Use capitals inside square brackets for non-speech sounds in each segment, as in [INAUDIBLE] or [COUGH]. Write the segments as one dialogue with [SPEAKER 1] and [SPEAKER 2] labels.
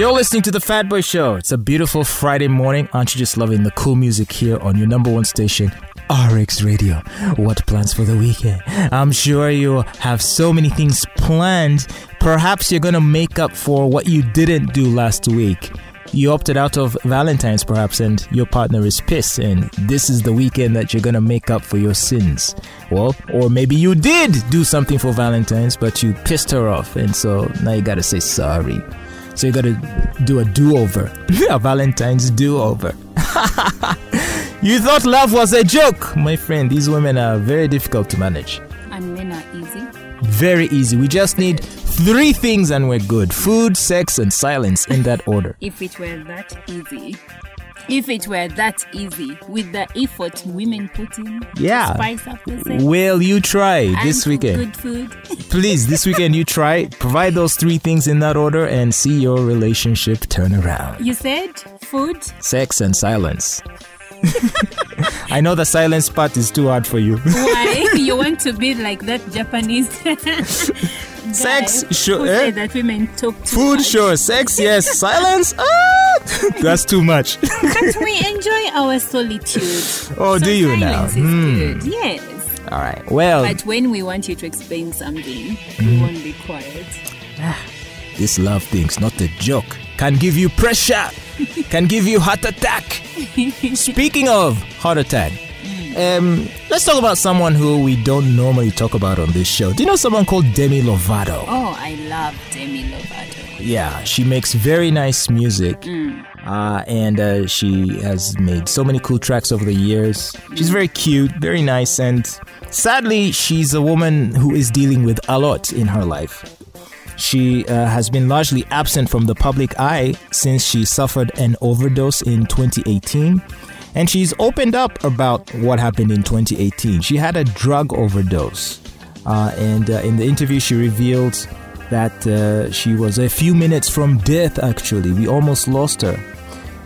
[SPEAKER 1] You're listening to the Fatboy Show. It's a beautiful Friday morning. Aren't you just loving the cool music here on your number one station, RX Radio? What plans for the weekend? I'm sure you have so many things planned. Perhaps you're gonna make up for what you didn't do last week. You opted out of Valentine's, perhaps, and your partner is pissed, and this is the weekend that you're gonna make up for your sins. Well, or maybe you did do something for Valentine's, but you pissed her off, and so now you gotta say sorry. So you gotta do a do over, [LAUGHS] a Valentine's do over. [LAUGHS] you thought love was a joke, my friend. These women are very difficult to manage.
[SPEAKER 2] And men are easy.
[SPEAKER 1] Very easy. We just need three things and we're good food, sex, and silence in that order.
[SPEAKER 2] If it were that easy. If it were that easy, with the effort women put in
[SPEAKER 1] Yeah.
[SPEAKER 2] spice up the sex
[SPEAKER 1] Will you try
[SPEAKER 2] and
[SPEAKER 1] this weekend?
[SPEAKER 2] good food. [LAUGHS]
[SPEAKER 1] Please, this weekend you try. Provide those three things in that order and see your relationship turn around.
[SPEAKER 2] You said food?
[SPEAKER 1] Sex and silence. [LAUGHS] I know the silence part is too hard for you.
[SPEAKER 2] Why? [LAUGHS] you want to be like that Japanese
[SPEAKER 1] Sex, sure, eh?
[SPEAKER 2] that women talk
[SPEAKER 1] Food,
[SPEAKER 2] much.
[SPEAKER 1] sure. Sex, yes. [LAUGHS] Silence, ah, [LAUGHS] that's too much.
[SPEAKER 2] But we [LAUGHS] enjoy our solitude.
[SPEAKER 1] Oh,
[SPEAKER 2] So
[SPEAKER 1] do you now?
[SPEAKER 2] good. Yes.
[SPEAKER 1] All right. Well,
[SPEAKER 2] But when we want you to explain something,
[SPEAKER 1] Mm-hmm.
[SPEAKER 2] you won't be quiet.
[SPEAKER 1] this love thing's not a joke. Can give you pressure. Can give you heart attack. Speaking of heart attack, um, let's talk about someone who we don't normally talk about on this show. Do you know someone called Demi Lovato?
[SPEAKER 2] Oh, I love Demi Lovato.
[SPEAKER 1] Yeah, she makes very nice music. Uh, and uh, she has made so many cool tracks over the years. She's very cute, very nice, and sadly, she's a woman who is dealing with a lot in her life. She uh, has been largely absent from the public eye since she suffered an overdose in 2018. And she's opened up about what happened in 2018. She had a drug overdose. Uh, and uh, in the interview, she revealed that uh, she was a few minutes from death, actually. We almost lost her.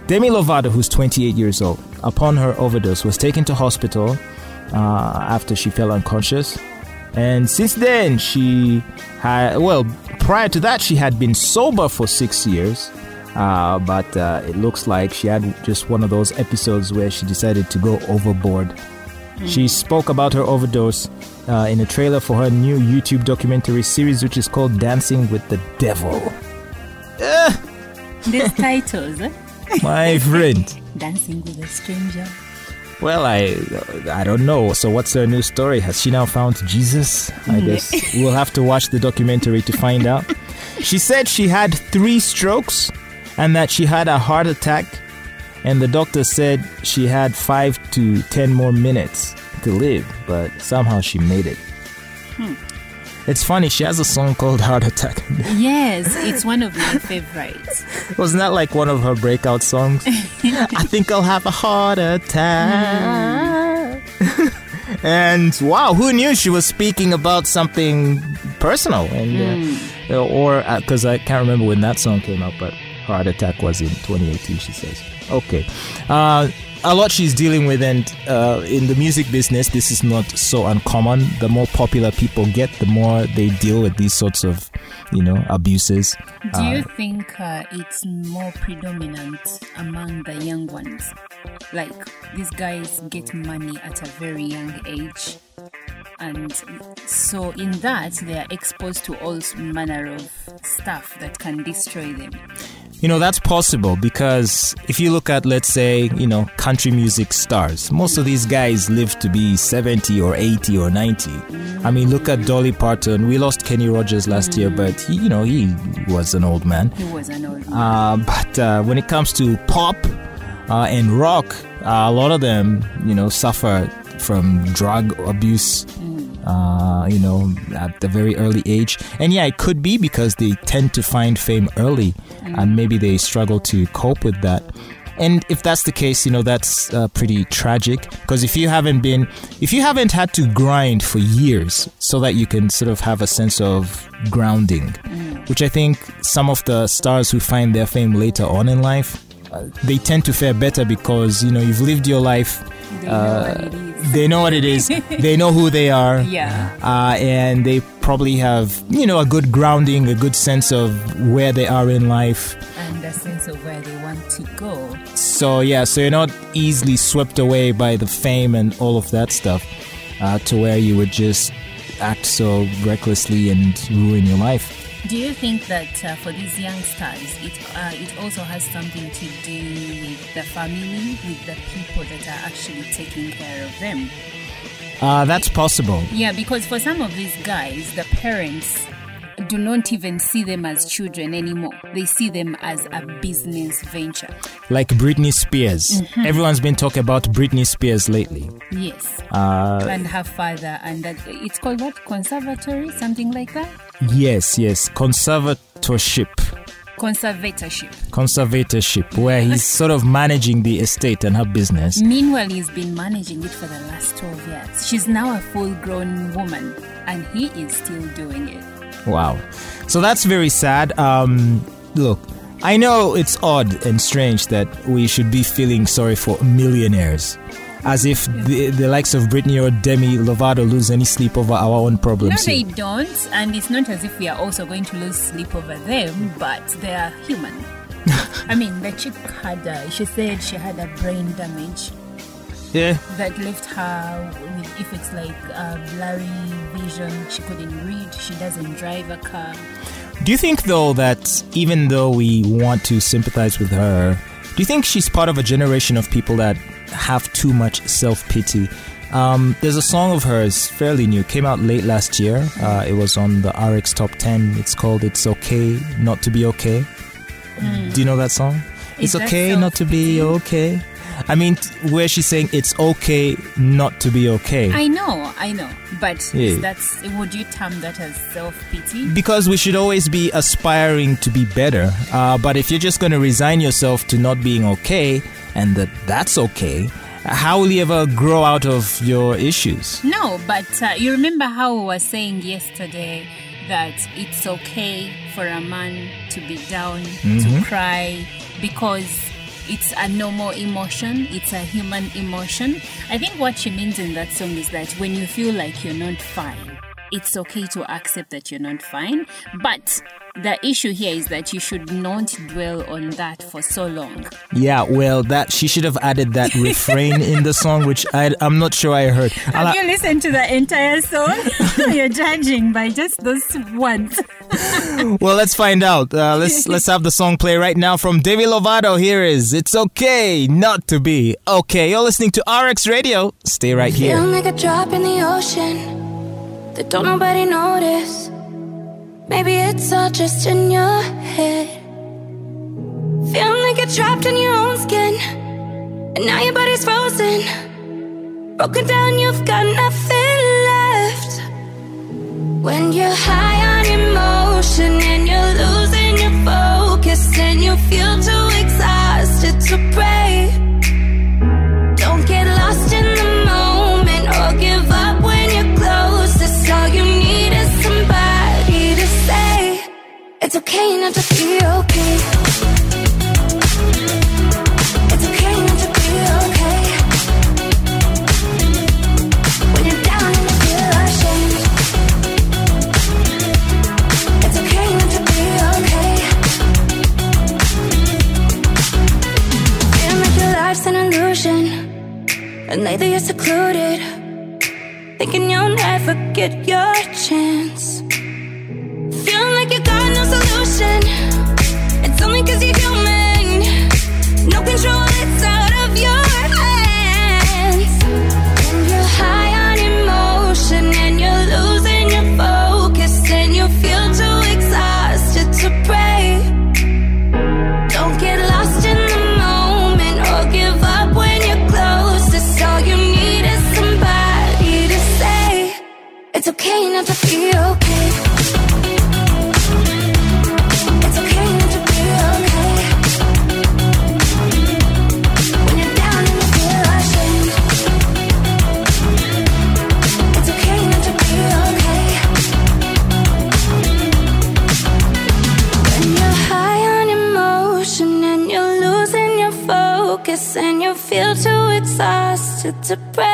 [SPEAKER 1] Demi Lovato, who's 28 years old, upon her overdose, was taken to hospital uh, after she fell unconscious. And since then, she had, well, prior to that, she had been sober for six years. Uh, but uh, it looks like she had just one of those episodes where she decided to go overboard. She spoke about her overdose uh, in a trailer for her new YouTube documentary series, which is called Dancing with the Devil. [LAUGHS]
[SPEAKER 2] These titles, eh? [LAUGHS]
[SPEAKER 1] My friend.
[SPEAKER 2] Dancing with a Stranger.
[SPEAKER 1] Well, I I don't know. So what's her new story? Has she now found Jesus? I guess we'll have to watch the documentary to find out. [LAUGHS] She said she had three strokes and that she had a heart attack, and the doctor said she had five to ten more minutes to live, but somehow she made it. Hmm. It's funny. She has a song called "Heart Attack."
[SPEAKER 2] Yes, it's one of my favorites. [LAUGHS]
[SPEAKER 1] Wasn't that like one of her breakout songs? [LAUGHS] I think I'll have a heart attack. Hmm. and wow, who knew she was speaking about something personal? And uh, hmm. or uh, because I can't remember when that song came out, but heart attack was in 2018. She says, okay. Uh, a lot she's dealing with, and uh, in the music business, this is not so uncommon. The more popular people get, the more they deal with these sorts of, you know, abuses.
[SPEAKER 2] Do you think uh, it's more predominant among the young ones? Like these guys get money at a very young age, and so in that they are exposed to all manner of stuff that can destroy them.
[SPEAKER 1] You know, that's possible because if you look at, let's say, you know, country music stars, most of these guys live to be 70 or 80 or 90. I mean, look at Dolly Parton. We lost Kenny Rogers last year, but, he, you know, he was an old man.
[SPEAKER 2] He was an old man.
[SPEAKER 1] Uh, but uh, when it comes to pop uh, and rock, uh, a lot of them, you know, suffer from drug abuse. Uh, you know, at the very early age, and yeah, it could be because they tend to find fame early, and maybe they struggle to cope with that. And if that's the case, you know, that's uh, pretty tragic. Because if you haven't been, if you haven't had to grind for years so that you can sort of have a sense of grounding, which I think some of the stars who find their fame later on in life, uh, they tend to fare better because, you know, you've lived your life.
[SPEAKER 2] They know what it is.
[SPEAKER 1] They know what it is. [LAUGHS] they know who they are.
[SPEAKER 2] Yeah.
[SPEAKER 1] Uh, and they probably have, you know, a good grounding, a good sense of where they are in life.
[SPEAKER 2] And a sense of where they want to go.
[SPEAKER 1] So, yeah, so you're not easily swept away by the fame and all of that stuff uh, to where you would just act so recklessly and ruin your life.
[SPEAKER 2] Do you think that uh, for these young stars, it uh, it also has something to do with the family, with the people that are actually taking care of them?
[SPEAKER 1] Uh, that's possible.
[SPEAKER 2] Yeah, because for some of these guys, the parents do not even see them as children anymore. They see them as a business venture.
[SPEAKER 1] Like Britney Spears.
[SPEAKER 2] Mm-hmm.
[SPEAKER 1] Everyone's been talking about Britney Spears lately.
[SPEAKER 2] Yes.
[SPEAKER 1] Uh,
[SPEAKER 2] and her father, and that, it's called what? Conservatory? Something like that?
[SPEAKER 1] yes, yes. Conservatorship.
[SPEAKER 2] Conservatorship.
[SPEAKER 1] Conservatorship, where he's [LAUGHS] sort of managing the estate and her business.
[SPEAKER 2] Meanwhile, he's been managing it for the last 12 years. She's now a full grown woman, and he is still doing it.
[SPEAKER 1] Wow. So that's very sad. Um, look, I know it's odd and strange that we should be feeling sorry for millionaires. As if the, the likes of Britney or Demi Lovato lose any sleep over our own problems.
[SPEAKER 2] No,
[SPEAKER 1] problems.
[SPEAKER 2] they
[SPEAKER 1] here.
[SPEAKER 2] don't, and it's not as if we are also going to lose sleep over them, but they are human. [LAUGHS] I mean, the chick had, uh, she said she had a brain damage
[SPEAKER 1] Yeah.
[SPEAKER 2] that left her with effects like uh, blurry vision. She couldn't read, she doesn't drive a car.
[SPEAKER 1] Do you think, though, that even though we want to sympathize with her, do you think she's part of a generation of people that have too much self pity? Um, there's a song of hers, fairly new, came out late last year. Uh, it was on the RX Top 10. It's called It's Okay Not to Be Okay. Do you know that song?
[SPEAKER 2] Is
[SPEAKER 1] it's okay not to be okay. I mean, where she's saying it's okay not to be okay.
[SPEAKER 2] I know, I know, but
[SPEAKER 1] Yeah.
[SPEAKER 2] that's would you term that as self pity?
[SPEAKER 1] because we should always be aspiring to be better. Uh, but if you're just going to resign yourself to not being okay and that that's okay, how will you ever grow out of your issues?
[SPEAKER 2] No, but uh, you remember how we were saying yesterday that it's okay for a man to be down, to cry, because it's a normal emotion, it's a human emotion. I think what she means in that song is that when you feel like you're not fine, it's okay to accept that you're not fine, but the issue here is that you should not dwell on that for so long.
[SPEAKER 1] Yeah, well, that she should have added that [LAUGHS] refrain in the song, which I, I'm not sure I heard. I'll
[SPEAKER 2] you listened to the entire song? [LAUGHS] You're judging by just those words. [LAUGHS]
[SPEAKER 1] well, let's find out. Uh, let's let's have the song play right now from Demi Lovato. Here is "It's Okay Not to Be Okay." You're listening to RX Radio. Stay right here.
[SPEAKER 3] Feeling like a drop in the ocean that don't nobody notice. Maybe it's all just in your head. Feeling like you're trapped in your own skin, and now your body's frozen. Broken down, you've got nothing left. When you're high on emotion No control, it's out to pray.